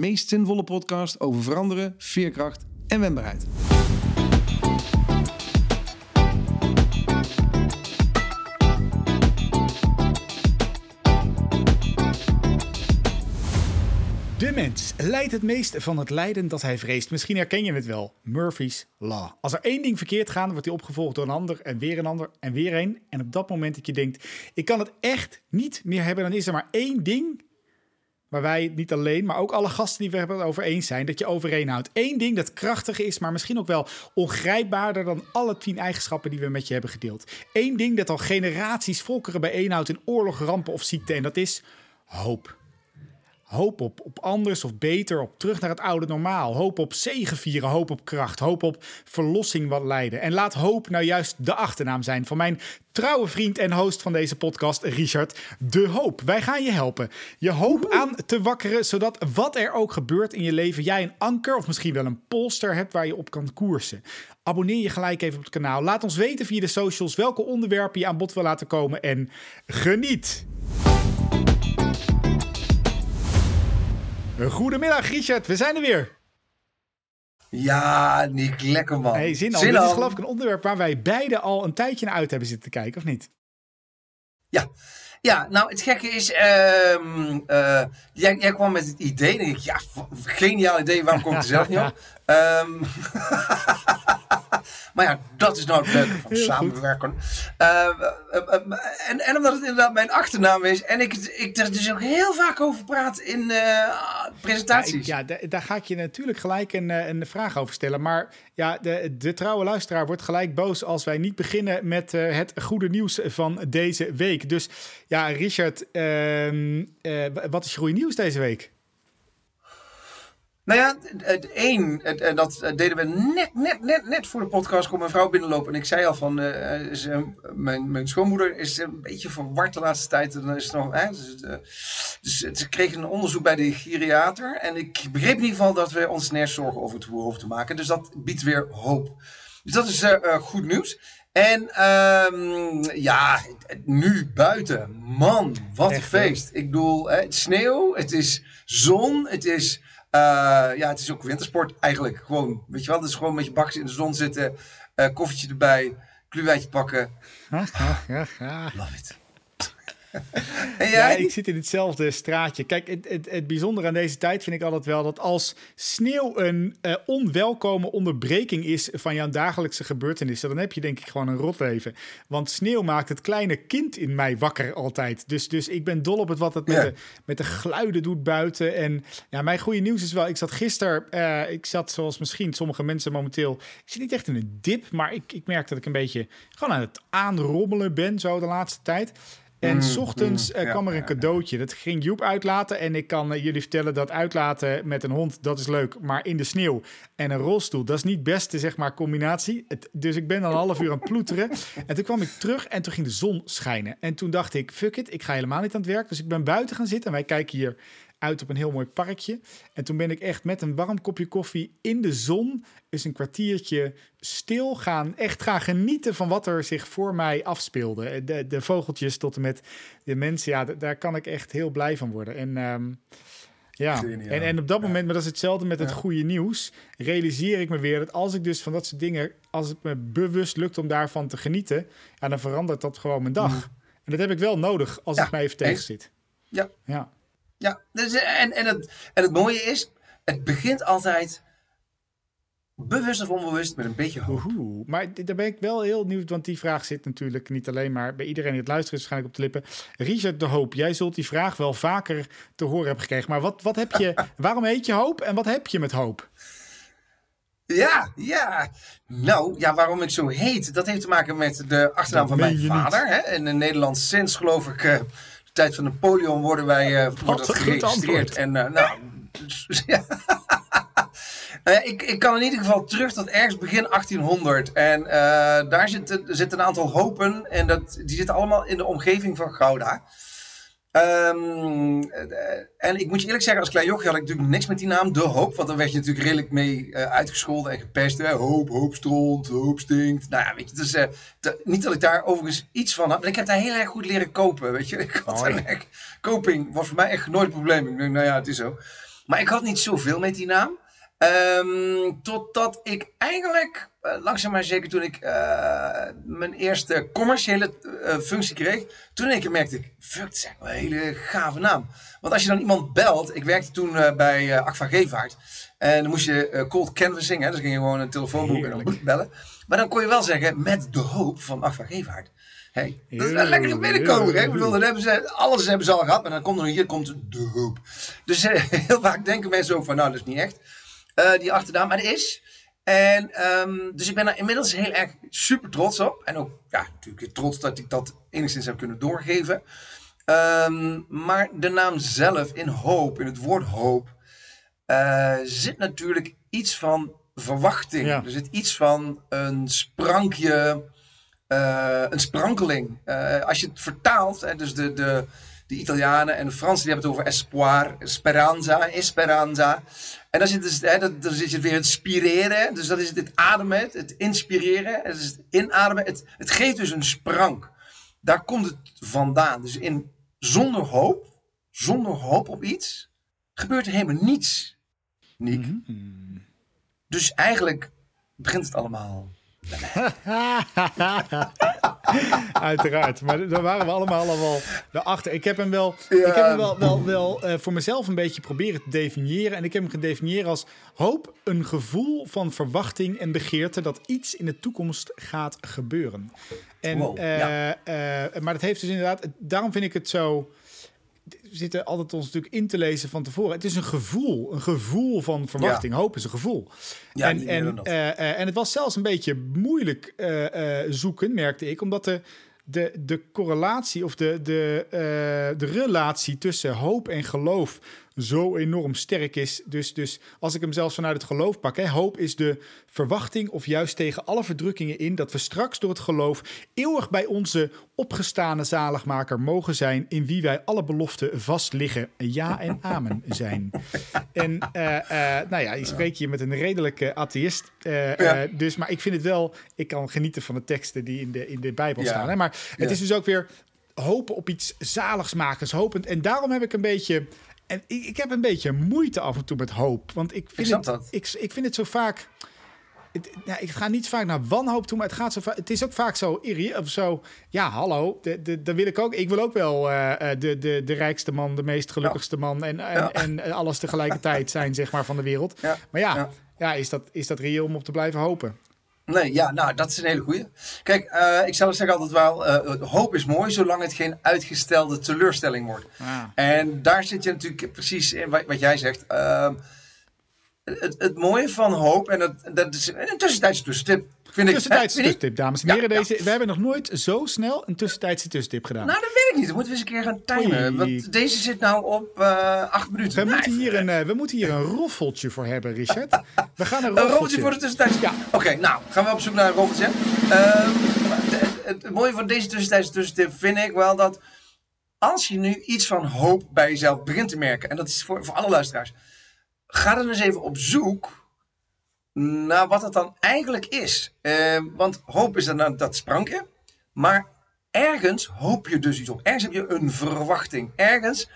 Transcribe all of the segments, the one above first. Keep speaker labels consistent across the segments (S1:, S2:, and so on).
S1: Meest zinvolle podcast over veranderen, veerkracht en wendbaarheid.
S2: De mens lijdt het meest van het lijden dat hij vreest. Misschien herken je het wel. Murphy's Law. Als er één ding verkeerd gaat, wordt hij opgevolgd door een ander en weer een ander en weer een. En op dat moment dat je denkt, ik kan het echt niet meer hebben, dan is er maar één ding waar wij niet alleen, maar ook alle gasten die we hebben het over eens zijn, dat je overeen houdt. Eén ding dat krachtig is, maar misschien ook wel ongrijpbaarder dan alle tien eigenschappen die we met je hebben gedeeld. Eén ding dat al generaties volkeren bijeenhoudt in oorlog, rampen of ziekte en dat is hoop. Hoop op, op anders of beter, op terug naar het oude normaal. Hoop op zegevieren, hoop op kracht, hoop op verlossing wat lijden. En laat hoop nou juist de achternaam zijn van mijn trouwe vriend en host van deze podcast, Richard De Hoop. Wij gaan je helpen. Je hoop aan te wakkeren, zodat wat er ook gebeurt in je leven, jij een anker of misschien wel een polster hebt waar je op kan koersen. Abonneer je gelijk even op het kanaal. Laat ons weten via de socials welke onderwerpen je aan bod wil laten komen en geniet! Goedemiddag, Richard. We zijn er weer.
S3: Ja, Nick, lekker man.
S2: Hey, zin al. Dit is geloof ik een onderwerp waar wij beide al een tijdje naar uit hebben zitten kijken, of niet?
S3: Ja, ja nou het gekke is, uh, uh, jij, jij, kwam met het idee, denk ik, ja, geniaal idee, waarom komt er zelf niet op? Um, Maar ja, dat is nou het leuke van samenwerken. Uh, en, en omdat het inderdaad mijn achternaam is. En ik, ik er dus ook heel vaak over praat in presentaties.
S2: Ja, ja, daar ga ik je natuurlijk gelijk een, een vraag over stellen. Maar ja, de, de trouwe luisteraar wordt gelijk boos als wij niet beginnen met het goede nieuws van deze week. Dus ja, Richard, ehm, wat is je goede nieuws deze week?
S3: Nou ja, het één, en dat deden we net, net, net, net voor de podcast, kwam mijn vrouw binnenlopen. En ik zei al van, uh, ze, mijn, mijn schoonmoeder is een beetje verward de laatste tijd. En dan is het nog, hè, dus, uh, dus ze kreeg een onderzoek bij de geriater. En ik begreep in ieder geval dat we ons nergens zorgen over het hoeven te maken. Dus dat biedt weer hoop. Dus dat is uh, goed nieuws. En um, ja, nu buiten. Man, wat een feest. Ik bedoel, het sneeuw, het is zon, het is... Uh, ja, het is ook wintersport eigenlijk. Gewoon, weet je wel, het is gewoon met je bakjes in de zon zitten, uh, koffietje erbij, kluwijtje pakken. Love it.
S2: en jij? Ja, ik zit in hetzelfde straatje. Kijk, het, het, het bijzondere aan deze tijd vind ik altijd wel dat als sneeuw een uh, onwelkome onderbreking is van jouw dagelijkse gebeurtenissen, dan heb je denk ik gewoon een rotleven. Want sneeuw maakt het kleine kind in mij wakker altijd. Dus, dus ik ben dol op het wat het met, de, met de geluiden doet buiten. En ja, mijn goede nieuws is wel, ik zat gisteren, uh, ik zat zoals misschien sommige mensen momenteel, ik zit niet echt in een dip, maar ik, ik merk dat ik een beetje gewoon aan het aanrommelen ben zo de laatste tijd. En mm, s ochtends mm, uh, kwam er een cadeautje. Dat ging Joep uitlaten. En ik kan uh, jullie vertellen dat uitlaten met een hond, dat is leuk. Maar in de sneeuw en een rolstoel, dat is niet beste zeg maar, combinatie. Het, dus ik ben dan een half uur aan het ploeteren. En toen kwam ik terug en toen ging de zon schijnen. En toen dacht ik, fuck it, ik ga helemaal niet aan het werk. Dus ik ben buiten gaan zitten. En wij kijken hier uit op een heel mooi parkje. En toen ben ik echt met een warm kopje koffie in de zon, eens een kwartiertje stil gaan, echt gaan genieten van wat er zich voor mij afspeelde. De, de vogeltjes tot en met de mensen, ja, daar kan ik echt heel blij van worden. En um, ja, en, en op dat moment, maar dat is hetzelfde met het goede nieuws, realiseer ik me weer dat als ik dus van dat soort dingen, als het me bewust lukt om daarvan te genieten, ja, dan verandert dat gewoon mijn dag. Mm. En dat heb ik wel nodig als ja, het mij even tegen zit.
S3: Ja. ja. Ja, dus, en, en, het, en het mooie is, het begint altijd bewust of onbewust met een beetje hoop.
S2: Maar daar ben ik wel heel nieuw, want die vraag zit natuurlijk niet alleen maar bij iedereen die het luistert, is waarschijnlijk op de lippen. Richard de Hoop, jij zult die vraag wel vaker te horen hebben gekregen. Maar wat, wat heb je, waarom heet je Hoop en wat heb je met hoop?
S3: Ja, ja. Nou, ja, waarom ik zo heet, dat heeft te maken met de achternaam van mijn vader. Hè? In de Nederlands sinds geloof ik uh, tijd van Napoleon worden wij uh, worden geregistreerd. En uh, nou, ja. nou ja, ik, ik kan in ieder geval terug tot ergens begin 1800. En uh, daar zitten zit een aantal hopen. En dat, die zitten allemaal in de omgeving van Gouda. Um, en ik moet je eerlijk zeggen, als klein jochie had ik natuurlijk niks met die naam De Hoop. Want dan werd je natuurlijk redelijk mee uh, uitgescholden en gepest. Hè? Hoop, hoop stront, hoop stinkt. Nou ja, weet je, dus uh, te, niet dat ik daar overigens iets van had. Maar ik heb daar heel erg goed leren kopen, weet je. Ik had oh, ja. echt, koping was voor mij echt nooit een probleem. Ik denk, nou ja, het is zo. Maar ik had niet zoveel met die naam. Um, totdat ik eigenlijk, uh, langzaam maar zeker toen ik uh, mijn eerste commerciële uh, functie kreeg, toen ik merkte ik, fuck, dat is een hele gave naam. Want als je dan iemand belt, ik werkte toen bij Aqua Gevaart, en dan moest je cold canvassing, hè, dus ging je gewoon een telefoonboek en dan bellen. Maar dan kon je wel zeggen, met de hoop van Aqua Gevaart. Hey, dat is wel lekker binnenkomen. Hè? Ik bedoel, dan hebben ze, alles hebben ze al gehad, maar dan komt er hier komt de hoop. Dus heel vaak denken mensen ook van, nou, dat is niet echt. Uh, die achternaam. Maar dat is. En, um, dus ik ben daar inmiddels heel erg super trots op. En ook ja, natuurlijk trots dat ik dat enigszins heb kunnen doorgeven. Um, maar de naam zelf in hoop, in het woord hoop, uh, zit natuurlijk iets van verwachting. Ja. Er zit iets van een sprankje, uh, een sprankeling. als je het vertaalt, hè, dus de, de, de Italianen en de Fransen die hebben het over espoir, speranza, esperanza. En dan zit, dus, hè, dan, dan zit je weer het spireren. Dus dat is het, ademen, het inspireren. Het is het inademen. Het, het geeft dus een sprank. Daar komt het vandaan. Dus in, zonder hoop, zonder hoop op iets, gebeurt er helemaal niets. Niek. Mhm. Dus eigenlijk begint het allemaal
S2: Uiteraard, maar daar waren we allemaal al wel achter. Ik heb hem wel, ik heb hem wel, wel, wel uh, voor mezelf een beetje proberen te definiëren. En ik heb hem gedefinieerd als hoop, een gevoel van verwachting en begeerte dat iets in de toekomst gaat gebeuren. En, wow, ja. uh, maar dat heeft dus inderdaad, daarom vind ik het zo zitten altijd ons natuurlijk in te lezen van tevoren. Het is een gevoel, een gevoel van verwachting. Hoop is een gevoel. Ja, en, en, uh, en het was zelfs een beetje moeilijk uh, zoeken, merkte ik, omdat de, de, de correlatie of de, de, de relatie tussen hoop en geloof zo enorm sterk is. Dus, dus als ik hem zelfs vanuit het geloof pak, hè, hoop is de verwachting of juist tegen alle verdrukkingen in dat we straks door het geloof eeuwig bij onze opgestane zaligmaker mogen zijn, in wie wij alle beloften vast liggen. Ja en amen zijn. En uh, uh, nou ja, je spreekt hier met een redelijke atheïst. Uh, ja. dus, maar ik vind het wel, ik kan genieten van de teksten die in de, in de Bijbel ja. staan. Hè? Maar het is dus ook weer hopen op iets zaligsmakers, hopend. En daarom heb ik een beetje en ik, ik, heb een beetje moeite af en toe met hoop. Want ik vind,
S3: ik
S2: het, ik, ik, vind het zo vaak. Het, ja, ik ga niet vaak naar wanhoop toe, maar het, gaat zo het is ook vaak zo of zo. Ja, hallo, dan wil ik ook. Ik wil ook wel uh, de, de, de rijkste man, de meest gelukkigste man en, en, ja. en, alles tegelijkertijd zijn, zeg maar, van de wereld. Ja. Maar ja, ja. is, dat, is dat reëel om op te blijven hopen?
S3: Nee, ja, nou, dat is een hele goeie. Kijk, uh, ik zelf zeg altijd wel, uh, hoop is mooi zolang het geen uitgestelde teleurstelling wordt. Ah. En daar zit je natuurlijk precies in wat, wat jij zegt. Uh, het, het mooie van hoop, en dat, dat is een tussentijdse tussentip,
S2: Vind tussentijdse tussentip, dames en heren. Deze, We hebben nog nooit zo snel een tussentijdse tussentip gedaan.
S3: Nou, dat weet ik niet. Dan moeten we eens een keer gaan timen. Want deze zit nou op uh, acht minuten.
S2: We, moeten hier, een, uh, we moeten hier een roffeltje voor hebben, Richard. We gaan een roffeltje. Een roffeltje
S3: voor de tussentijdse... Ja. Oké, okay, nou, gaan we op zoek naar een roffeltje. Uh, het, het mooie van deze tussentijdse tussentip vind ik wel dat... Als je nu iets van hoop bij jezelf begint te merken... En dat is voor, voor alle luisteraars. Ga dan eens even op zoek naar wat het dan eigenlijk is. Uh, want hoop is dan dat sprankje. Maar ergens hoop je dus iets op. Ergens heb je een verwachting. Ergens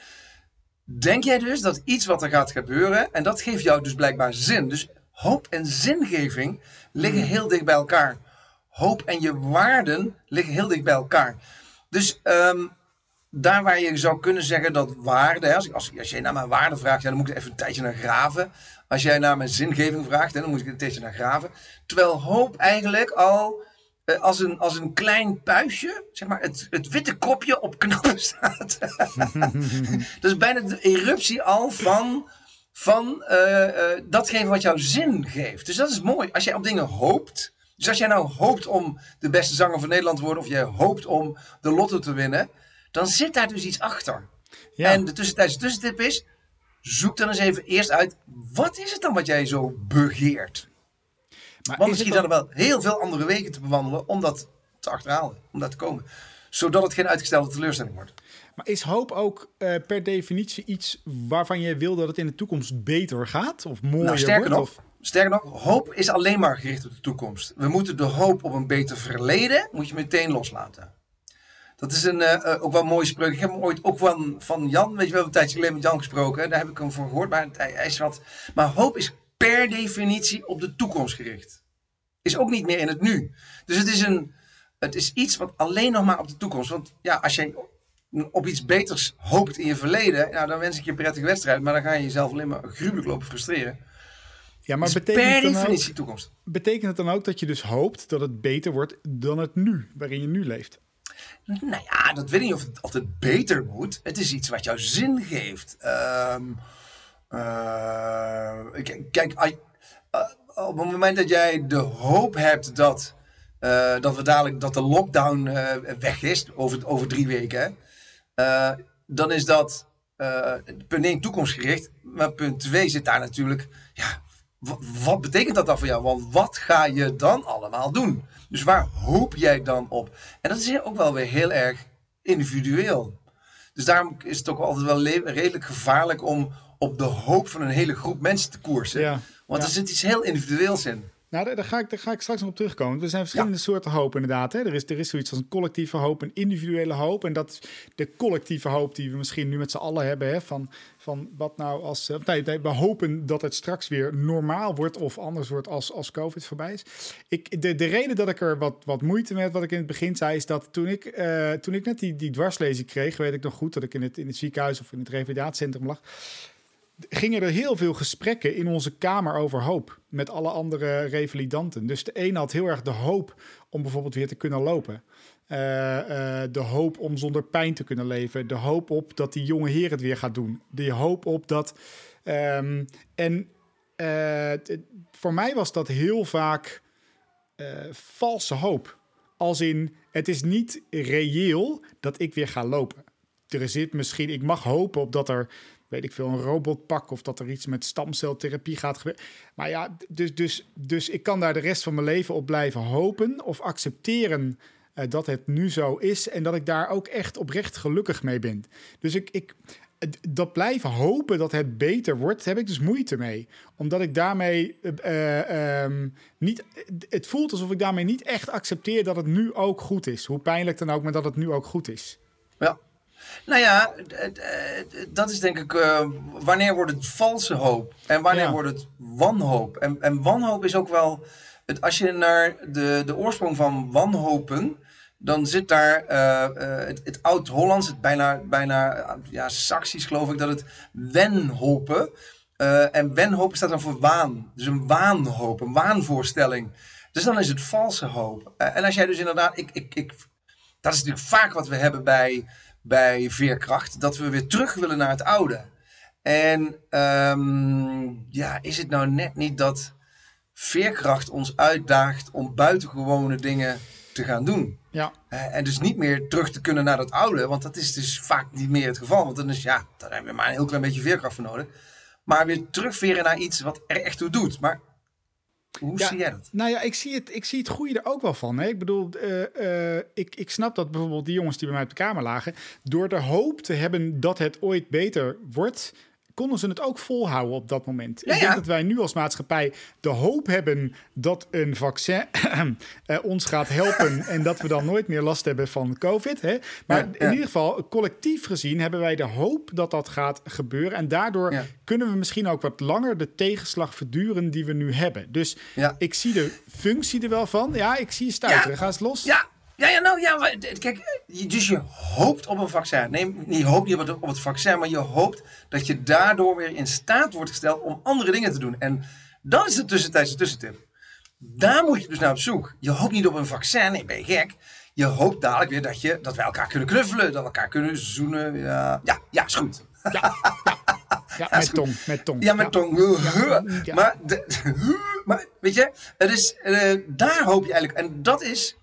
S3: denk jij dus dat iets wat er gaat gebeuren. En dat geeft jou dus blijkbaar zin. Dus hoop en zingeving liggen heel dicht bij elkaar. Hoop en je waarden liggen heel dicht bij elkaar. Dus um, daar waar je zou kunnen zeggen dat waarde, als, als, als je naar mijn waarde vraagt, ja, dan moet ik even een tijdje naar graven. Als jij naar mijn zingeving vraagt, dan moet ik een tijdje naar graven. Terwijl hoop eigenlijk al uh, als, een, als een klein puistje, zeg maar, het, het witte kopje op knappen staat. dat is bijna de eruptie al van, van uh, uh, datgene wat jouw zin geeft. Dus dat is mooi. Als jij op dingen hoopt. Dus als jij nou hoopt om de beste zanger van Nederland te worden, of jij hoopt om de lotto te winnen, dan zit daar dus iets achter. Ja. En de tussentijdse tussentip is, zoek dan eens even eerst uit, wat is het dan wat jij zo begeert? Maar Want misschien zijn er wel heel veel andere wegen te bewandelen om dat te achterhalen, om dat te komen. Zodat het geen uitgestelde teleurstelling wordt.
S2: Maar is hoop ook uh, per definitie iets waarvan je wil dat het in de toekomst beter gaat? Of mooier nou,
S3: sterker
S2: wordt?
S3: Nog, sterker nog, hoop is alleen maar gericht op de toekomst. We moeten de hoop op een beter verleden, moet je meteen loslaten. Dat is een, uh, ook wel een mooie spreuk. Ik heb hem ooit ook van, van Jan, weet je wel, een tijdje geleden met Jan gesproken. Daar heb ik hem voor gehoord. Maar hij, hij is wat. Maar hoop is per definitie op de toekomst gericht. Is ook niet meer in het nu. Dus het is, een, het is iets wat alleen nog maar op de toekomst. Want ja, als jij op iets beters hoopt in je verleden, nou, dan wens ik je een prettige wedstrijd. Maar dan ga je jezelf alleen maar gruwelijk lopen frustreren.
S2: Ja, maar
S3: dus
S2: betekent,
S3: per
S2: definitie
S3: ook, toekomst.
S2: betekent het dan ook dat je dus hoopt dat het beter wordt dan het nu, waarin je nu leeft?
S3: Nou ja, dat weet ik niet of het, het beter moet. Het is iets wat jou zin geeft. Um, uh, kijk, uh, op het moment dat jij de hoop hebt dat, uh, dat we dadelijk dat de lockdown weg is over, over drie weken, dan is dat punt 1 toekomstgericht. Maar punt 2 zit daar natuurlijk, ja, wat betekent dat dan voor jou? Want wat ga je dan allemaal doen? Dus waar hoop jij dan op? En dat is ook wel weer heel erg individueel. Dus daarom is het ook altijd wel redelijk gevaarlijk om op de hoop van een hele groep mensen te koersen. Ja, Want er zit iets heel individueels in.
S2: Nou, daar ga, ik, daar ga ik straks nog op terugkomen. Er zijn verschillende soorten hoop inderdaad. Hè. Er, is, er is zoiets als een collectieve hoop, een individuele hoop. En dat is de collectieve hoop die we misschien nu met z'n allen hebben. Hè, van, van wat nou als... Uh, nee, we hopen dat het straks weer normaal wordt of anders wordt als, als COVID voorbij is. Ik, de, de reden dat ik er wat, wat moeite met wat ik in het begin zei... is dat toen ik, uh, toen ik net die, die dwarslezing kreeg... weet ik nog goed dat ik in het, in het ziekenhuis of in het revalidatiecentrum lag gingen er heel veel gesprekken in onze kamer over hoop met alle andere revalidanten. Dus de een had heel erg de hoop om bijvoorbeeld weer te kunnen lopen. Uh, uh, de hoop om zonder pijn te kunnen leven. De hoop op dat die jonge heer het weer gaat doen. De hoop op dat. Um, en uh, voor mij was dat heel vaak valse hoop. Als in, het is niet reëel dat ik weer ga lopen. Er zit misschien, ik mag hopen op dat er weet ik veel, een robotpak of dat er iets met stamceltherapie gaat gebeuren. Maar ja, dus, dus, dus ik kan daar de rest van mijn leven op blijven hopen of accepteren uh, dat het nu zo is en dat ik daar ook echt oprecht gelukkig mee ben. Dus ik, ik, dat blijven hopen dat het beter wordt, heb ik dus moeite mee. Omdat ik daarmee uh, um, niet. Het voelt alsof ik daarmee niet echt accepteer dat het nu ook goed is. Hoe pijnlijk dan ook, maar dat het nu ook goed is.
S3: Ja, nou ja, dat is denk ik, uh, wanneer wordt het valse hoop en wanneer wordt het wanhoop? En, en wanhoop is ook wel, het, als je naar de, de oorsprong van wanhopen, dan zit daar uh, uh, het, het oud-Hollands, het bijna, bijna ja, Saxisch geloof ik, dat het wenhopen. en wenhopen staat dan voor waan. Dus een waanhoop, een waanvoorstelling. Dus dan is het valse hoop. en als jij dus inderdaad, ik, ik, ik, dat is natuurlijk vaak wat we hebben bij bij veerkracht, dat we weer terug willen naar het oude. En um, ja, is het nou net niet dat veerkracht ons uitdaagt om buitengewone dingen te gaan doen?
S2: Ja.
S3: Uh, en dus niet meer terug te kunnen naar het oude, want dat is dus vaak niet meer het geval. Want dan is ja, daar hebben we maar een heel klein beetje veerkracht voor nodig. Maar weer terugveren naar iets wat er echt toe doet. Maar hoe zie jij dat?
S2: Nou ja, ik zie het, ik zie het goede er ook wel van. Hè? Ik bedoel, uh, uh, ik, ik snap dat bijvoorbeeld die jongens die bij mij op de kamer lagen, door de hoop te hebben dat het ooit beter wordt, konden ze het ook volhouden op dat moment. ik denk dat wij nu als maatschappij de hoop hebben dat een vaccin uh, ons gaat helpen en dat we dan nooit meer last hebben van COVID. Hè? Maar in ieder geval, collectief gezien hebben wij de hoop dat dat gaat gebeuren. En daardoor kunnen we misschien ook wat langer de tegenslag verduren die we nu hebben. Dus ik zie de functie er wel van. Ja, ik zie je stuiteren. Ga eens los.
S3: Ja, ja, ja, nou ja, maar, kijk, dus je hoopt op een vaccin. Nee, je hoopt niet op het, vaccin, maar je hoopt dat je daardoor weer in staat wordt gesteld om andere dingen te doen. En dat is de tussentijdse tussentip. Daar moet je dus naar op zoek. Je hoopt niet op een vaccin, nee, ben je gek. Je hoopt dadelijk weer dat, je, dat wij elkaar kunnen knuffelen, dat we elkaar kunnen zoenen. Ja, ja, ja is goed. Ja,
S2: ja. ja met tong, met tong.
S3: Ja, met tong. Maar, de, maar weet je, het is, uh, daar hoop je eigenlijk. En dat is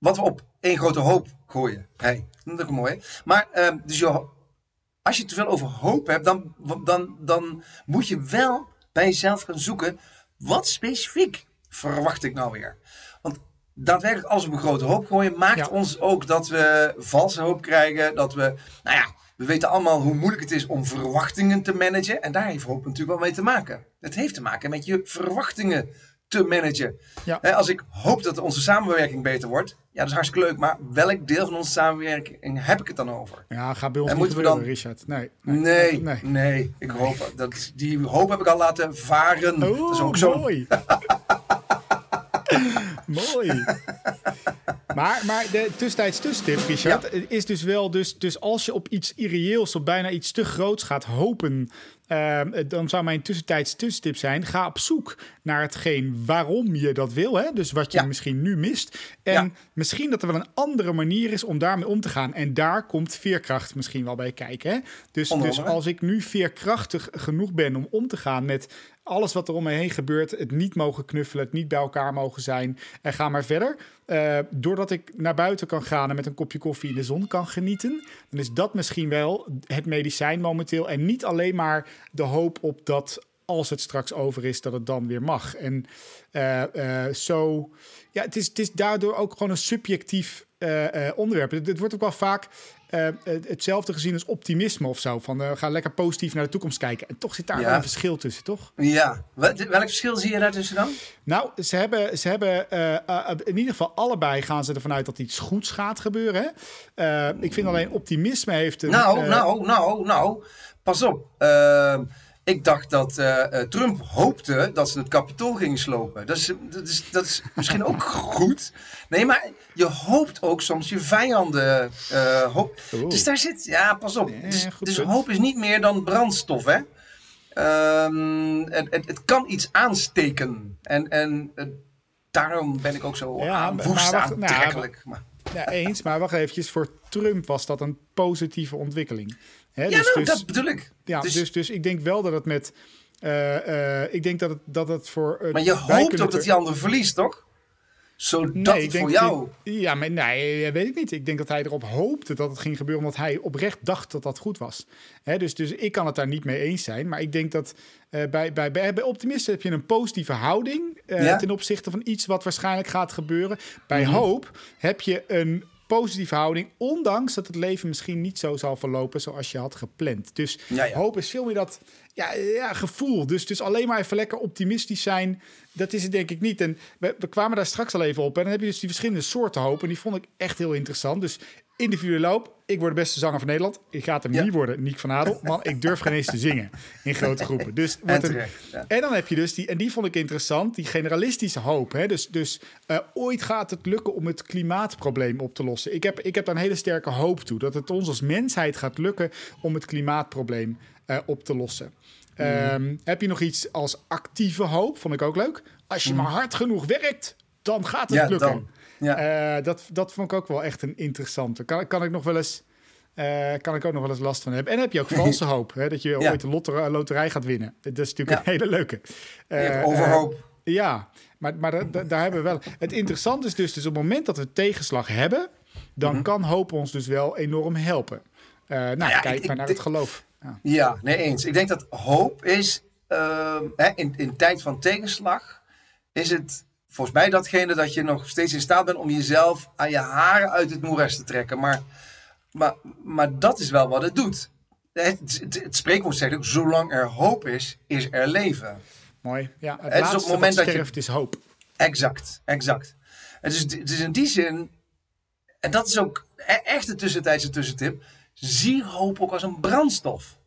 S3: wat we op één grote hoop gooien. Hey, dat is ook mooi. Maar uh, dus je, als je te veel over hoop hebt, dan, dan, dan moet je wel bij jezelf gaan zoeken. Wat specifiek verwacht ik nou weer? Want daadwerkelijk, als we een grote hoop gooien, maakt ons ook dat we valse hoop krijgen. Dat we, nou ja, we weten allemaal hoe moeilijk het is om verwachtingen te managen. En daar heeft hoop natuurlijk wel mee te maken. Het heeft te maken met je verwachtingen te managen. Ja. als ik hoop dat onze samenwerking beter wordt, ja, dat is hartstikke leuk. Maar welk deel van onze samenwerking heb ik het dan over?
S2: Ja, ga bij ons en niet gebeuren, dan... Richard. Nee
S3: nee, nee, nee. Ik hoop dat die hoop heb ik al laten varen.
S2: Oh, dat is ook zo. mooi. mooi. Maar, maar de tussentijds tussentip, Richard, is dus wel... Dus, dus als je op iets irreëels, of bijna iets te groots gaat hopen... Ehm, dan zou mijn tussentijds tussentip zijn: ga op zoek naar hetgeen waarom je dat wil. Hè? Dus wat je misschien nu mist. En misschien dat er wel een andere manier is om daarmee om te gaan. En daar komt veerkracht misschien wel bij kijken. Hè? Dus, dus als ik nu veerkrachtig genoeg ben om om te gaan met alles wat er om me heen gebeurt, het niet mogen knuffelen, het niet bij elkaar mogen zijn en ga maar verder. Uh, doordat ik naar buiten kan gaan en met een kopje koffie in de zon kan genieten, dan is dat misschien wel het medicijn momenteel en niet alleen maar de hoop op dat als het straks over is, dat het dan weer mag. En uh, zo, ja, het is, het is daardoor ook gewoon een subjectief onderwerp. Het, het, wordt ook wel vaak uh, hetzelfde gezien als optimisme of zo. Van uh, ga lekker positief naar de toekomst kijken. En toch zit daar wel een verschil tussen, toch?
S3: Ja. Welk verschil zie je daar tussen dan?
S2: Nou, ze hebben, ze hebben in ieder geval allebei gaan ze ervan uit dat iets goeds gaat gebeuren. ik vind alleen optimisme heeft een...
S3: Nou, nou, nou, nou. Pas op. Ehm, ik dacht dat uh, Trump hoopte dat ze het kapitool gingen slopen. Dat is, dat is, dat is misschien ook goed. Nee, maar je hoopt ook soms je vijanden. Uh, hoop. Dus daar zit, ja, pas op. dus, dus hoop is niet meer dan brandstof, hè? Um, het, het, het, kan iets aansteken. En, en daarom ben ik ook zo ja, woest nou, aantrekkelijk.
S2: Maar, ja, eens, maar wacht eventjes. Voor Trump was dat een positieve ontwikkeling.
S3: Hè? ja, dus, nou, dus, dat bedoel ik.
S2: Ja, dus, dus, dus ik denk wel dat het met... Uh, uh, ik denk dat het, dat het voor...
S3: Uh, maar je hoopt ook dat die ander verliest, toch? Zodat nee, het voor jou...
S2: ja, maar nee, weet ik niet. Ik denk dat hij erop hoopte dat het ging gebeuren... omdat hij oprecht dacht dat dat goed was. Hè, dus, dus ik kan het daar niet mee eens zijn. Maar ik denk dat bij, bij, bij, bij optimisten heb je een positieve houding... Ten opzichte van iets wat waarschijnlijk gaat gebeuren. Bij mm hoop heb je een positieve houding, ondanks dat het leven misschien niet zo zal verlopen zoals je had gepland. Dus hoop is veel meer dat ja, ja, gevoel. Dus, dus alleen maar even lekker optimistisch zijn, dat is het denk ik niet. En we, we kwamen daar straks al even op. En dan heb je dus die verschillende soorten hoop. En die vond ik echt heel interessant. Dus individuele loop. Ik word de beste zanger van Nederland. Ik ga het hem niet worden, Niek van Adel. Man, ik durf geen eens te zingen in grote groepen. Dus wordt een... En dan heb je dus die, en die vond ik interessant, die generalistische hoop. Hè? Dus, dus uh, ooit gaat het lukken om het klimaatprobleem op te lossen. Ik heb, ik heb daar een hele sterke hoop toe. Dat het ons als mensheid gaat lukken om het klimaatprobleem uh, op te lossen. Mm. Um, heb je nog iets als actieve hoop? Vond ik ook leuk. Als je mm. maar hard genoeg werkt, dan gaat het ja, lukken. Dan. Ja. Uh, dat, dat vond ik ook wel echt een interessante. Kan, kan ik nog wel eens. Uh, kan ik ook nog wel eens last van hebben. En heb je ook valse hoop, hè, dat je ja. ooit een loterij gaat winnen. Dat is natuurlijk een hele leuke.
S3: Overhoop.
S2: ja, maar, maar daar hebben we wel. Het interessante is dus, dus op het moment dat we tegenslag hebben, dan mm kan hoop ons dus wel enorm helpen. Nou, nou kijk maar naar het geloof.
S3: Ja. ja, nee eens. Ik denk dat hoop is ehm, in, in tijd van tegenslag is het volgens mij datgene dat je nog steeds in staat bent om jezelf aan je haren uit het moeras te trekken. Maar, maar, maar dat is wel wat het doet. Het, het, spreekwoord zegt ook, zolang er hoop is, is er leven.
S2: Mooi. Ja, het, het is op het moment dat, sterft je... is hoop.
S3: Exact, exact. Het is, het is in die zin, en dat is ook e-, echt de tussentijdse tussentip, zie hoop ook als een brandstof.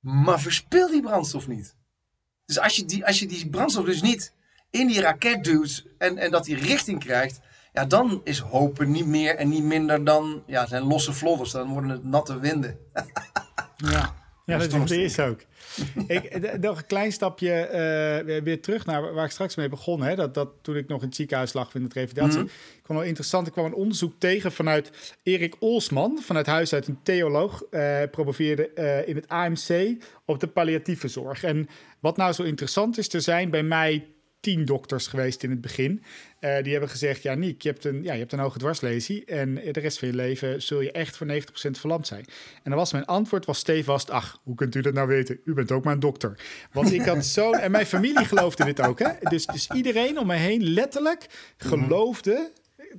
S3: Maar verspil die brandstof niet. Dus als je die, als je die brandstof dus niet in die raket duwt en, en dat die richting krijgt, ja, dan is hopen niet meer en niet minder dan, ja, zijn losse vlodders. Dan worden het natte winden.
S2: ja. Ja, dat, dat is ook. ik, nog een klein stapje uh, weer terug naar waar ik straks mee begon. Hè? Dat, dat toen ik nog in het ziekenhuis lag in de revalidatie. Mm Ik kwam wel interessant. Ik kwam een onderzoek tegen vanuit Erik Olsman, vanuit huis uit een theoloog. Uh, promoveerde uh, in het AMC op de palliatieve zorg. En wat nou zo interessant is, te zijn bij mij tien dokters geweest in het begin. Uh, die hebben gezegd, ja Niek, je hebt een, ja, je hebt een hoge dwarslesie... en de rest van je leven zul je echt voor 90% verlamd zijn. En dan was mijn antwoord was stevast... ach, hoe kunt u dat nou weten? U bent ook maar een dokter. Want ik had zo... en mijn familie geloofde dit ook, hè? Dus, dus iedereen om me heen letterlijk geloofde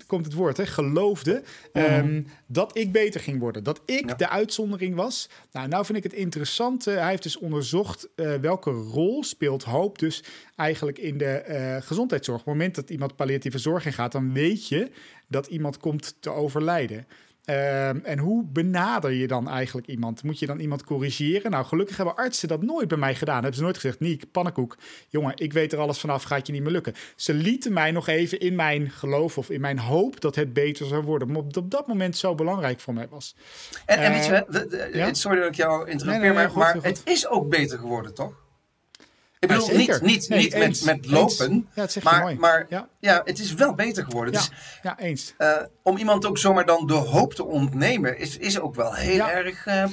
S2: komt het woord, hè, geloofde
S3: Mhm.
S2: ehm, dat ik beter ging worden. Dat ik de uitzondering was. Nou, nou vind ik het interessant. hij heeft dus onderzocht eh, welke rol speelt hoop dus eigenlijk in de eh, gezondheidszorg. Op het moment dat iemand palliatieve zorg ingaat, dan weet je dat iemand komt te overlijden. Ehm, en hoe benader je dan eigenlijk iemand? Moet je dan iemand corrigeren? Nou, gelukkig hebben artsen dat nooit bij mij gedaan. Hebben ze nooit gezegd, Niek, pannenkoek, jongen, ik weet er alles vanaf, gaat je niet meer lukken. Ze lieten mij nog even in mijn geloof of in mijn hoop dat het beter zou worden. Maar op dat moment zo belangrijk voor mij was.
S3: En, en weet je,
S2: Eh,
S3: wat, de- de-
S2: ja?
S3: sorry dat ik jou interrompeer,
S2: Nee, nee, nee,
S3: maar,
S2: goed,
S3: maar
S2: goed.
S3: het is ook beter geworden, toch? Ik bedoel, niet, niet,
S2: Nee,
S3: niet met, met lopen,
S2: Eens. Ja,
S3: maar,
S2: mooi.
S3: maar
S2: Ja.
S3: ja. het is wel beter geworden.
S2: Ja,
S3: Dus
S2: ja eens.
S3: eh, om iemand ook zomaar dan de hoop te ontnemen, is, is ook wel heel erg uh,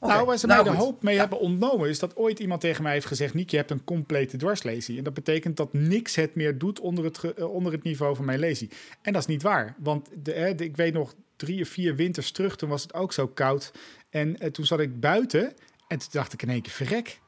S2: Nou, waar ze
S3: nou
S2: mij de hoop mee hebben ontnomen, is dat ooit iemand tegen mij heeft gezegd: Niek, je hebt een complete dwarslesie. En dat betekent dat niks het meer doet onder het, eh, onder het niveau van mijn lesie. En dat is niet waar. Want de, ik weet nog drie of vier winters terug, toen was het ook zo koud. En toen zat ik buiten en toen dacht ik in één keer: verrek.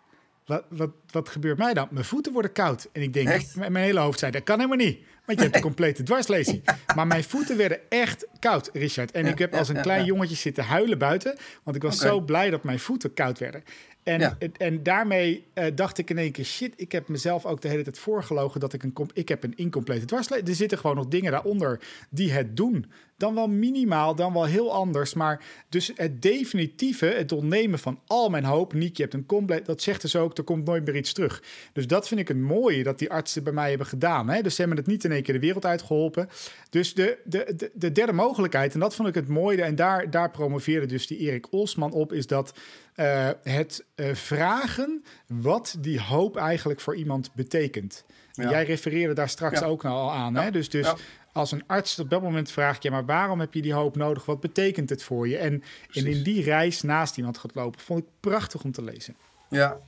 S2: Wat, wat, wat gebeurt mij dan? Mijn voeten worden koud. En ik denk,
S3: Echt?
S2: mijn hele hoofd zei, dat kan helemaal niet. Want je hebt een complete dwarslesie. Maar mijn voeten werden echt koud, Richard. En ik heb als een
S3: ja,
S2: klein
S3: ja.
S2: jongetje zitten huilen buiten. Want ik was zo blij dat mijn voeten koud werden. En,
S3: Ja.
S2: en, daarmee eh, dacht ik in één keer, shit, ik heb mezelf ook de hele tijd voorgelogen dat ik een, ik heb een incomplete dwarslesie. Er zitten gewoon nog dingen daaronder die het doen. Dan wel minimaal, dan wel heel anders. Maar dus het definitieve, het ontnemen van al mijn hoop. Niek, je hebt een compleet, dat zegt dus ook, er komt nooit meer iets terug. Dus dat vind ik het mooie dat die artsen bij mij hebben gedaan. Hè? Dus ze hebben het niet in één keer de wereld uitgeholpen. Dus de, de, de, de derde mogelijkheid, en dat vond ik het mooie, en daar, daar promoveerde dus die Erik Olsman op, is dat eh, het eh, vragen wat die hoop eigenlijk voor iemand betekent.
S3: Ja.
S2: Jij refereerde daar straks
S3: Ja.
S2: ook nou al aan. Hè? Dus, dus als een arts op dat moment vraagt, ja, maar waarom heb je die hoop nodig? Wat betekent het voor je? En, en in die reis naast iemand gaat lopen, vond ik prachtig om te lezen.
S3: Ja.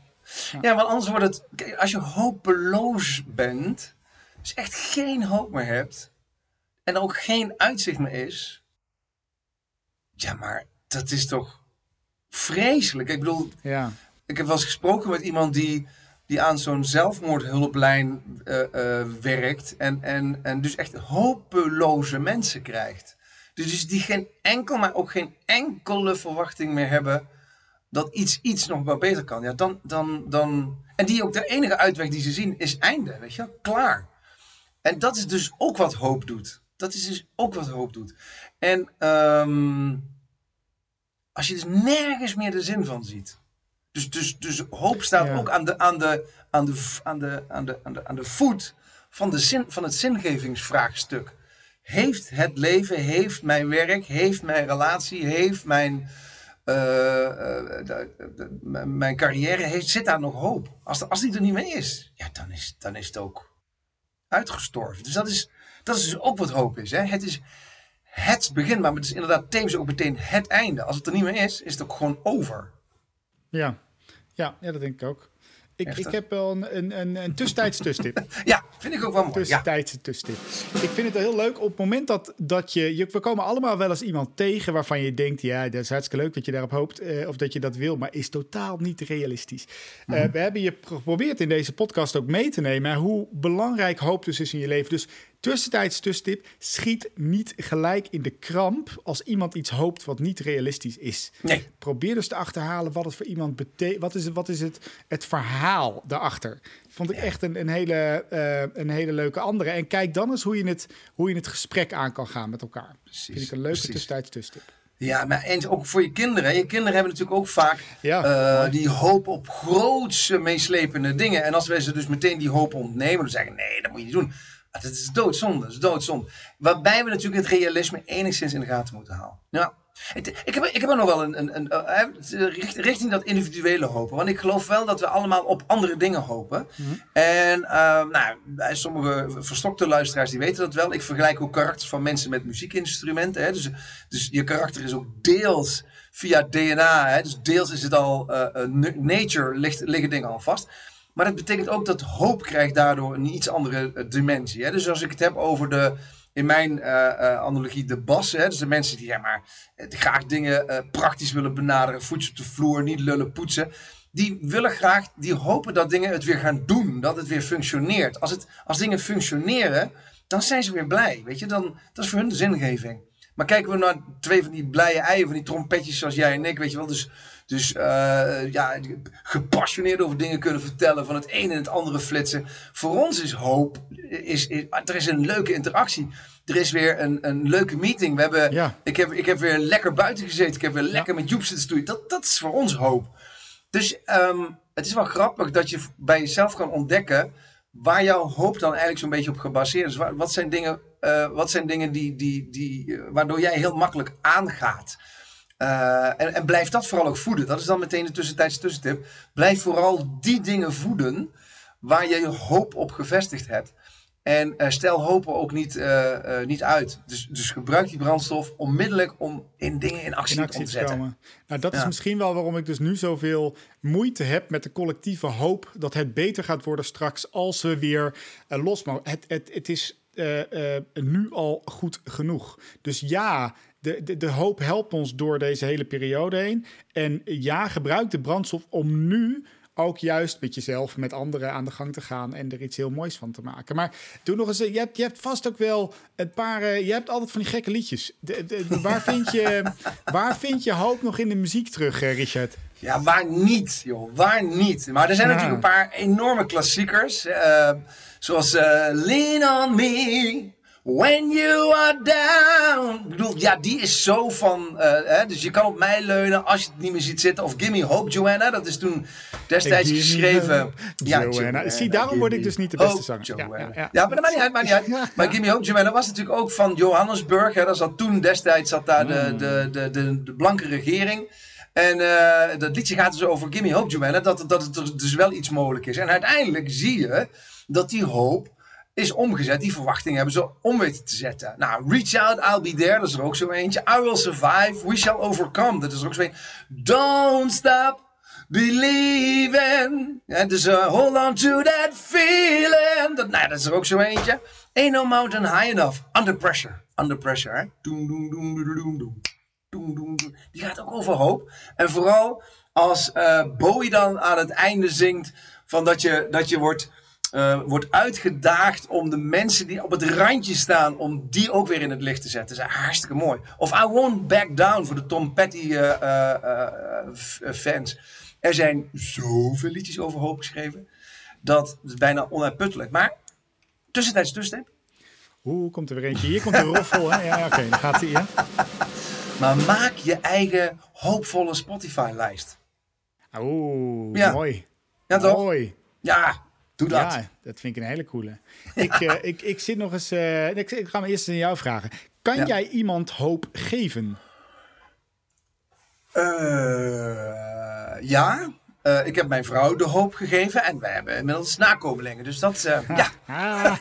S3: ja, want anders wordt het... kijk, Als je hopeloos bent, dus echt geen hoop meer hebt... en er ook geen uitzicht meer is... Ja, maar dat is toch vreselijk? Ik bedoel,
S2: Ja,
S3: ik heb wel eens gesproken met iemand die, die aan zo'n zelfmoordhulplijn eh, eh, werkt... En, en, en dus echt hopeloze mensen krijgt. Dus, dus die geen enkel, maar ook geen enkele verwachting meer hebben dat iets, iets nog wel beter kan. Ja, dan, dan, dan... En die ook de enige uitweg die ze zien is einde, weet je wel? Klaar. En dat is dus ook wat hoop doet. Dat is dus ook wat hoop doet. En ehm, als je dus nergens meer de zin van ziet. Dus, dus, dus hoop staat
S2: Ja.
S3: ook aan de, aan, de, aan, de, aan, de, aan, de, aan, de, aan de voet van, de zin, van het zingevingsvraagstuk. Heeft het leven, heeft mijn werk, heeft mijn relatie, heeft mijn, eh, eh, mijn carrière, heeft, zit daar nog hoop? Als, als die er niet meer is, ja, dan is, dan is het ook uitgestorven. Dus dat is, dat is dus ook wat hoop is. Hè? Het is het begin, maar het is inderdaad tevens ook meteen het einde. Als het er niet meer is, is het ook gewoon over.
S2: ja. Ja, ja dat denk ik ook. Ik,
S3: Echt,
S2: ik heb wel een, een, een, een tussentijds tussenstip.
S3: Ja, vind ik ook wel mooi. Ja.
S2: tussentijdse tussentip. Ik vind het heel leuk op het moment dat, dat je, je... We komen allemaal wel eens iemand tegen waarvan je denkt... ja, dat is hartstikke leuk dat je daarop hoopt eh, of dat je dat wil... maar is totaal niet realistisch. Eh, we hebben je geprobeerd in deze podcast ook mee te nemen... hoe belangrijk hoop dus is in je leven. Dus tussentijds tussentip... schiet niet gelijk in de kramp als iemand iets hoopt wat niet realistisch is.
S3: Nee.
S2: Probeer dus te achterhalen wat het voor iemand betekent. Wat is, het, wat is het, het verhaal daarachter? Vond ik echt een, een, hele, eh, een hele leuke andere. En kijk dan eens hoe je het, hoe je het gesprek aan kan gaan met elkaar.
S3: Precies,
S2: Vind ik een leuke
S3: precies.
S2: tussentijds tussentip.
S3: Ja, maar eens ook voor je kinderen. Je kinderen hebben natuurlijk ook vaak
S2: Ja,
S3: eh, die hoop op grootse meeslepende dingen. En als wij ze dus meteen die hoop ontnemen, dan zeggen nee, dat moet je niet doen. Ah, Dat is doodzonde, dat is doodzonde. Waarbij we natuurlijk het realisme enigszins in de gaten moeten houden. Ja. Het- Ik heb, ik heb er nog wel een, een, een, eh, eh, richt- richting dat individuele hopen. Want ik geloof wel dat we allemaal op andere dingen hopen. En eh, nou, sommige verstokte luisteraars die weten dat wel. Ik vergelijk ook karakters van mensen met muziekinstrumenten. Hè. Dus, dus je karakter is ook deels via DNA. Hè. Dus deels is het al nature, ligt, liggen dingen al vast. Maar dat betekent ook dat hoop krijgt daardoor een iets andere eh, dimensie. Hè. Dus als ik het heb over de, in mijn eh, eh, analogie, de bassen. Hè. Dus de mensen die ja, maar, graag dingen praktisch willen benaderen. Voetje op de vloer, niet lullen, poetsen. Die willen graag, die hopen dat dingen het weer gaan doen. Dat het weer functioneert. Als, het, als dingen functioneren, dan zijn ze weer blij. Weet je, dan, dat is voor hun de zingeving. Maar kijken we naar twee van die blije eieren, van die trompetjes zoals jij en ik, weet je wel. Dus, dus uh, ja, gepassioneerd over dingen kunnen vertellen, van het ene en het andere flitsen. Voor ons is hoop, is, is, er is een leuke interactie. Er is weer een, een leuke meeting. We hebben, ja. ik, heb, ik heb weer lekker buiten gezeten. Ik heb weer lekker met Joep zitten stoeien. Dat, dat is voor ons hoop. Dus um, het is wel grappig dat je bij jezelf kan ontdekken waar jouw hoop dan eigenlijk zo'n beetje op gebaseerd is. Wat zijn dingen, uh, wat zijn dingen die, die, die, uh, waardoor jij heel makkelijk aangaat? Uh, en, en blijf dat vooral ook voeden. Dat is dan meteen de tussentijdse tussentip. Blijf vooral die dingen voeden waar je je hoop op gevestigd hebt. En uh, stel hopen ook niet, uh, uh, niet uit. Dus, dus gebruik die brandstof onmiddellijk om in dingen in actie, in actie te zetten. Komen.
S2: Nou, dat ja. is misschien wel waarom ik dus nu zoveel moeite heb met de collectieve hoop dat het beter gaat worden straks als we weer los mogen. Het, het, het is nu al goed genoeg. Dus ja, de, de, de hoop helpt ons door deze hele periode heen. En ja, gebruik de brandstof om nu ook juist met jezelf, met anderen aan de gang te gaan en er iets heel moois van te maken. Maar doe nog eens, je hebt, je hebt vast ook wel een paar, uh, je hebt altijd van die gekke liedjes. De, de, waar, vind je, waar vind je hoop nog in de muziek terug, uh, Richard?
S3: Ja, waar niet, joh, waar niet. Maar er zijn ja. natuurlijk een paar enorme klassiekers, uh, zoals Lean on Me. When you are down. Ik bedoel, ja, die is zo van. Uh, hè, dus je kan op mij leunen als je het niet meer ziet zitten. Of Gimme Hope, Joanna. Dat is toen destijds geschreven.
S2: Ja, Joanna. Zie, daarom word ik dus niet de beste zanger. Ja,
S3: ja, ja. ja, maar dat maakt niet uit. Maakt niet uit. Maar Gimme Hope, Joanna was natuurlijk ook van Johannesburg. Hè. Dat zat toen destijds zat daar de, de, de, de, de blanke regering. En uh, dat liedje gaat dus over Gimme Hope, Joanna. Dat, dat het dus wel iets mogelijk is. En uiteindelijk zie je dat die hoop is omgezet. Die verwachting hebben ze om weten te zetten. Nou, Reach Out, I'll Be There, dat is er ook zo eentje. I Will Survive, We Shall Overcome, dat is er ook zo eentje. Don't Stop Believing. Ja, dus uh, Hold On To That Feeling. Dat, nou, dat is er ook zo eentje. Ain't No Mountain High Enough. Under Pressure. Under Pressure, hè. Doem, doem, doem, doem, doem. Die gaat ook over hoop. En vooral als uh, Bowie dan aan het einde zingt van dat je, dat je wordt uh, wordt uitgedaagd om de mensen die op het randje staan, om die ook weer in het licht te zetten. Dat is hartstikke mooi. Of I Won't Back Down voor de Tom Petty uh, uh, fans. Er zijn zoveel liedjes over hoop geschreven. Dat is bijna onuitputtelijk. Maar tussentijds tussentip.
S2: Oeh, komt er weer eentje. Hier komt de roffel. Hè? Ja, oké, okay, dan gaat hij. Ja.
S3: Maar maak je eigen hoopvolle Spotify-lijst.
S2: Oeh, ja. mooi.
S3: Ja, toch?
S2: Mooi.
S3: Ja, Doe dat.
S2: Ja, dat vind ik een hele coole. ik, uh, ik, ik zit nog eens. Uh, ik, ik, ga me eerst aan jou vragen. Kan ja. jij iemand hoop geven?
S3: Uh, ja. ik heb mijn vrouw de hoop gegeven en we hebben inmiddels nakomelingen. Dus dat, ja.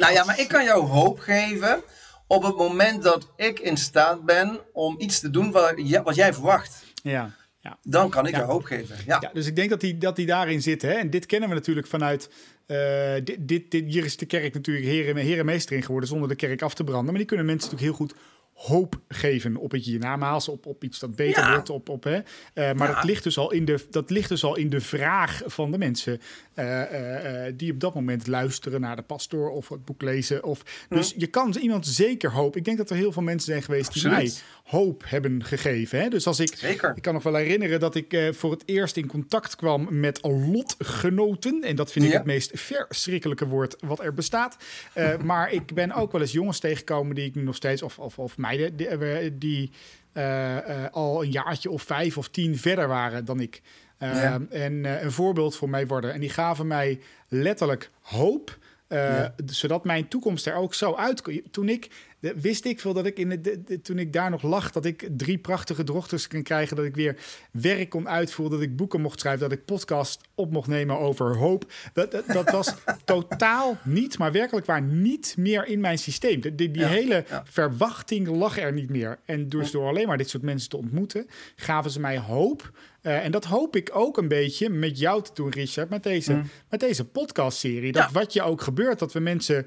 S3: nou ja, maar ik kan jou hoop geven op het moment dat ik in staat ben om iets te doen wat, wat jij verwacht.
S2: Ja.
S3: Ja. Dan kan ik ja. er hoop geven. Ja.
S2: ja. dus ik denk dat die, dat die daarin zit. Hè? En dit kennen we natuurlijk vanuit. Uh, dit, dit, dit, hier is de kerk natuurlijk heren, herenmeester in geworden zonder de kerk af te branden. Maar die kunnen mensen natuurlijk heel goed hoop geven op het hiernamaals, op, op iets dat beter ja. wordt. Op, op, hè? Uh, maar ja. dat, ligt dus al in de, dat ligt dus al in de vraag van de mensen uh, uh, die op dat moment luisteren naar de pastoor of het boek lezen. Of, dus je kan iemand zeker hoop. Ik denk dat er heel veel mensen zijn geweest Absoluut. die mij hoop hebben gegeven. Hè? Dus als ik,
S3: zeker.
S2: ik kan nog wel herinneren dat ik voor het eerst in contact kwam met lotgenoten. En dat vind ik het meest verschrikkelijke woord wat er bestaat. maar ik ben ook wel eens jongens tegengekomen die ik nu nog steeds, of, of, of meiden, die, die uh, uh, al een jaartje of vijf of tien verder waren dan ik. Ja. En een voorbeeld voor mij worden. En die gaven mij letterlijk hoop. Ja. Zodat mijn toekomst er ook zo uit. Toen ik wist ik veel dat ik in de, de, de, toen ik daar nog lag, dat ik drie prachtige dochters kan krijgen, dat ik weer werk kon uitvoeren, dat ik boeken mocht schrijven, dat ik podcast op mocht nemen over hoop. Dat, dat, dat was totaal niet, maar werkelijk waar niet meer in mijn systeem. Die, die ja, hele ja. verwachting lag er niet meer. En dus door alleen maar dit soort mensen te ontmoeten, gaven ze mij hoop. Uh, en dat hoop ik ook een beetje met jou te doen, Richard, met deze, mm. met deze podcastserie. Dat wat je ook gebeurt, dat we mensen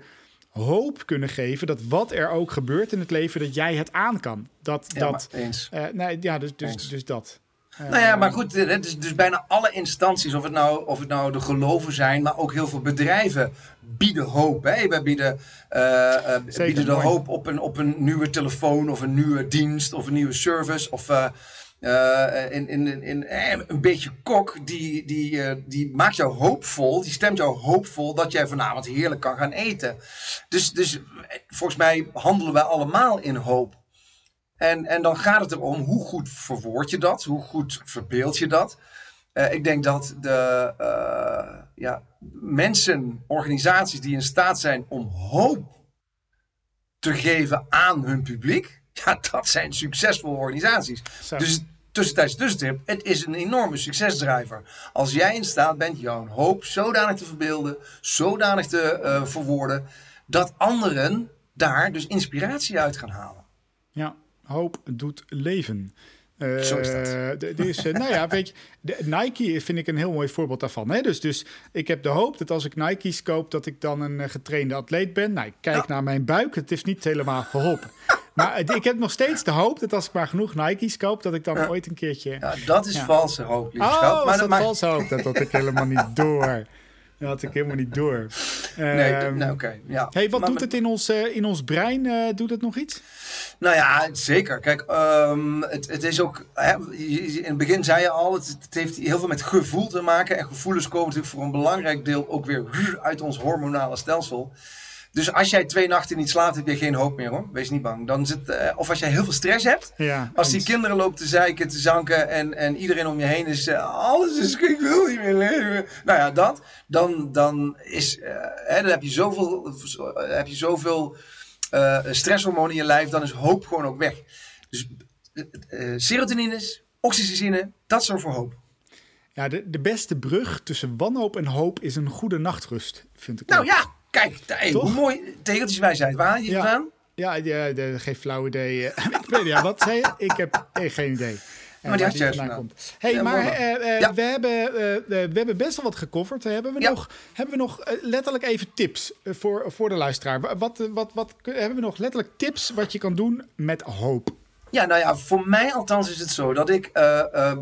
S2: hoop kunnen geven dat wat er ook gebeurt in het leven, dat jij het aan kan. Dat,
S3: ja,
S2: dat,
S3: eens.
S2: Uh, nee, ja, dus, dus, dus dat.
S3: nou ja, maar goed, het is dus bijna alle instanties, of het, nou, of het nou de geloven zijn, maar ook heel veel bedrijven bieden hoop. Hè? We bieden, uh, bieden de hoop op een, op een nieuwe telefoon of een nieuwe dienst of een nieuwe service. Of uh, in, in, in, een beetje kok, die, die, die maakt jou hoopvol, die stemt jou hoopvol dat jij vanavond heerlijk kan gaan eten. Dus, dus volgens mij handelen wij allemaal in hoop. En, en dan gaat het erom hoe goed verwoord je dat, hoe goed verbeeld je dat. Uh, ik denk dat de ja, mensen, organisaties die in staat zijn om hoop te geven aan hun publiek, ja, dat zijn succesvolle organisaties. Zo. Dus tussentijds tussentip, het is een enorme succesdrijver. Als jij in staat bent jouw hoop zodanig te verbeelden, zodanig te uh, verwoorden, dat anderen daar dus inspiratie uit gaan halen.
S2: Ja, hoop doet leven.
S3: Uh, Zo is dat.
S2: Uh, nou ja, weet je, de, Nike vind ik een heel mooi voorbeeld daarvan. Hè? Dus, dus ik heb de hoop dat als ik Nike's koop, dat ik dan een getrainde atleet ben. Nou, ik kijk ja. naar mijn buik, het is niet helemaal geholpen. Maar ik heb nog steeds de hoop dat als ik maar genoeg Nike's koop, dat ik dan ooit een keertje...
S3: Ja, dat is valse hoop,
S2: Oh, maar dat maar... valse hoop? Dat had ik helemaal niet door. Dat had ik helemaal niet door.
S3: Nee, um, nee oké. Okay, ja.
S2: Hey, wat maar, doet het in ons, uh, in ons brein? Uh, doet het nog iets?
S3: Nou ja, zeker. Kijk, um, het, het is ook... Hè, in het begin zei je al, het, het, heeft heel veel met gevoel te maken. En gevoelens komen natuurlijk voor een belangrijk deel ook weer uit ons hormonale stelsel. Dus als jij twee nachten niet slaapt, heb je geen hoop meer hoor. Wees niet bang. Dan zit, uh, of als jij heel veel stress hebt.
S2: Ja,
S3: als die kinderen lopen te zeiken, te zanken en, en iedereen om je heen is. Uh, alles is, ik wil niet meer leven. Nou ja, dat. Dan, dan, is, uh, hè, dan heb je zoveel, heb je zoveel stresshormonen in je lijf. Dan is hoop gewoon ook weg. Dus serotonines, oxytocine, dat zorgt voor hoop.
S2: Ja, de, de beste brug tussen wanhoop en hoop is een goede nachtrust, vind ik.
S3: Nou
S2: ook.
S3: ja, Kijk, hey, hoe mooi tegeltjeswijsheid. Waar haal je
S2: ja.
S3: vandaan?
S2: Ja, geen flauw idee. ik weet ja, wat zei je? Ik heb eh, geen idee.
S3: Maar die had je vandaan
S2: komt. hey, ja, maar uh, uh, ja. we, hebben, we hebben best wel wat gecoverd. Hebben we ja. nog, hebben we nog letterlijk even tips voor, voor de luisteraar? Wat, wat, wat, hebben we nog letterlijk tips wat je kan doen met hoop?
S3: Ja, nou ja, voor mij althans is het zo dat ik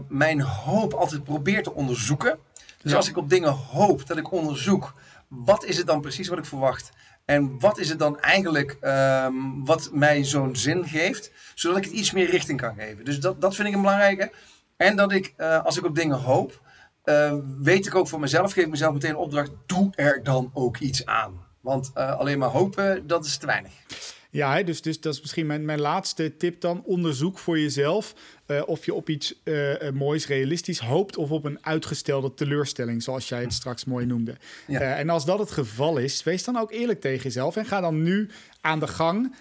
S3: mijn hoop altijd probeer te onderzoeken. Dus als ik op dingen hoop, dat ik onderzoek wat is het dan precies wat ik verwacht? En wat is het dan eigenlijk um, wat mij zo'n zin geeft, zodat ik het iets meer richting kan geven? Dus dat, dat vind ik een belangrijke. En dat ik, uh, als ik op dingen hoop, uh, weet ik ook voor mezelf, geef mezelf meteen een opdracht, doe er dan ook iets aan. Want uh, alleen maar hopen, dat is te weinig.
S2: Ja, dus, dus dat is misschien mijn, mijn laatste tip dan. Onderzoek voor jezelf uh, of je op iets uh, moois, realistisch hoopt... of op een uitgestelde teleurstelling, zoals jij het straks mooi noemde. Ja. Uh, en als dat het geval is, wees dan ook eerlijk tegen jezelf... en ga dan nu aan de gang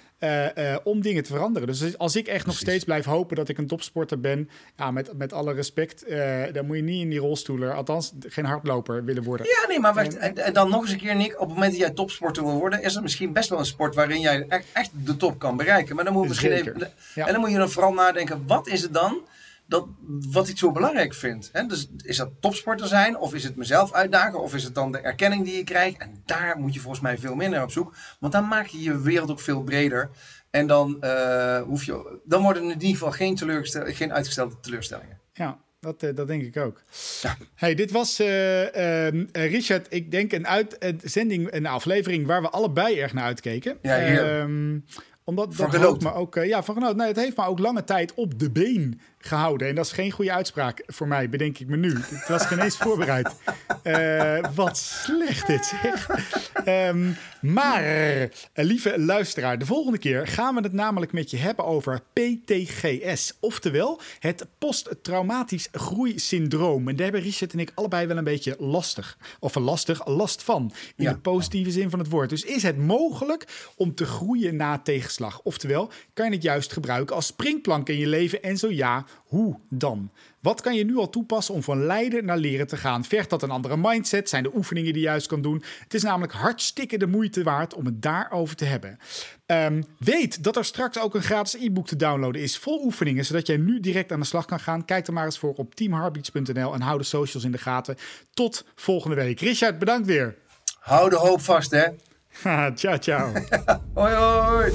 S2: om dingen te veranderen. Dus als ik echt Precies. nog steeds blijf hopen dat ik een topsporter ben, ja, met, met alle respect, uh, dan moet je niet in die rolstoeler, althans geen hardloper willen worden.
S3: Ja, nee, maar wacht, en, en, dan nog eens een keer, Nick, op het moment dat jij topsporter wil worden, is het misschien best wel een sport waarin jij echt, echt de top kan bereiken. Maar dan moet je misschien even, ja. en dan moet je dan vooral nadenken, wat is het dan? Dat, wat ik zo belangrijk vind. Hè? Dus is dat topsporter zijn? Of is het mezelf uitdagen? Of is het dan de erkenning die je krijgt? En daar moet je volgens mij veel naar op zoek. Want dan maak je je wereld ook veel breder. En dan, uh, hoef je, dan worden in ieder geval geen, geen uitgestelde teleurstellingen.
S2: Ja, dat, uh, dat denk ik ook. Ja. Hey, dit was uh, Richard, ik denk een uitzending, een aflevering waar we allebei erg naar uitkeken.
S3: Ja, hier. Um,
S2: omdat dat houdt me ook, uh, ja, van genoten. Nee, het heeft me ook lange tijd op de been gehouden. En dat is geen goede uitspraak voor mij, bedenk ik me nu. Het was geen eens voorbereid. Uh, wat slecht dit zeg. Um, maar, uh, lieve luisteraar, de volgende keer gaan we het namelijk met je hebben over PTGS. Oftewel, het posttraumatisch groeisyndroom. En daar hebben Richard en ik allebei wel een beetje lastig. Of lastig, last van. In ja. de positieve zin van het woord. Dus is het mogelijk om te groeien na tegenslag? Oftewel, kan je het juist gebruiken als springplank in je leven? En zo ja, hoe dan? Wat kan je nu al toepassen om van lijden naar leren te gaan? Vergt dat een andere mindset? Zijn de oefeningen die je juist kan doen? Het is namelijk hartstikke de moeite waard om het daarover te hebben. Um, weet dat er straks ook een gratis e-book te downloaden is vol oefeningen, zodat jij nu direct aan de slag kan gaan. Kijk er maar eens voor op teamheartbeats.nl en hou de socials in de gaten. Tot volgende week. Richard, bedankt weer.
S3: Hou de hoop vast, hè.
S2: ciao, ciao.
S3: hoi, hoi.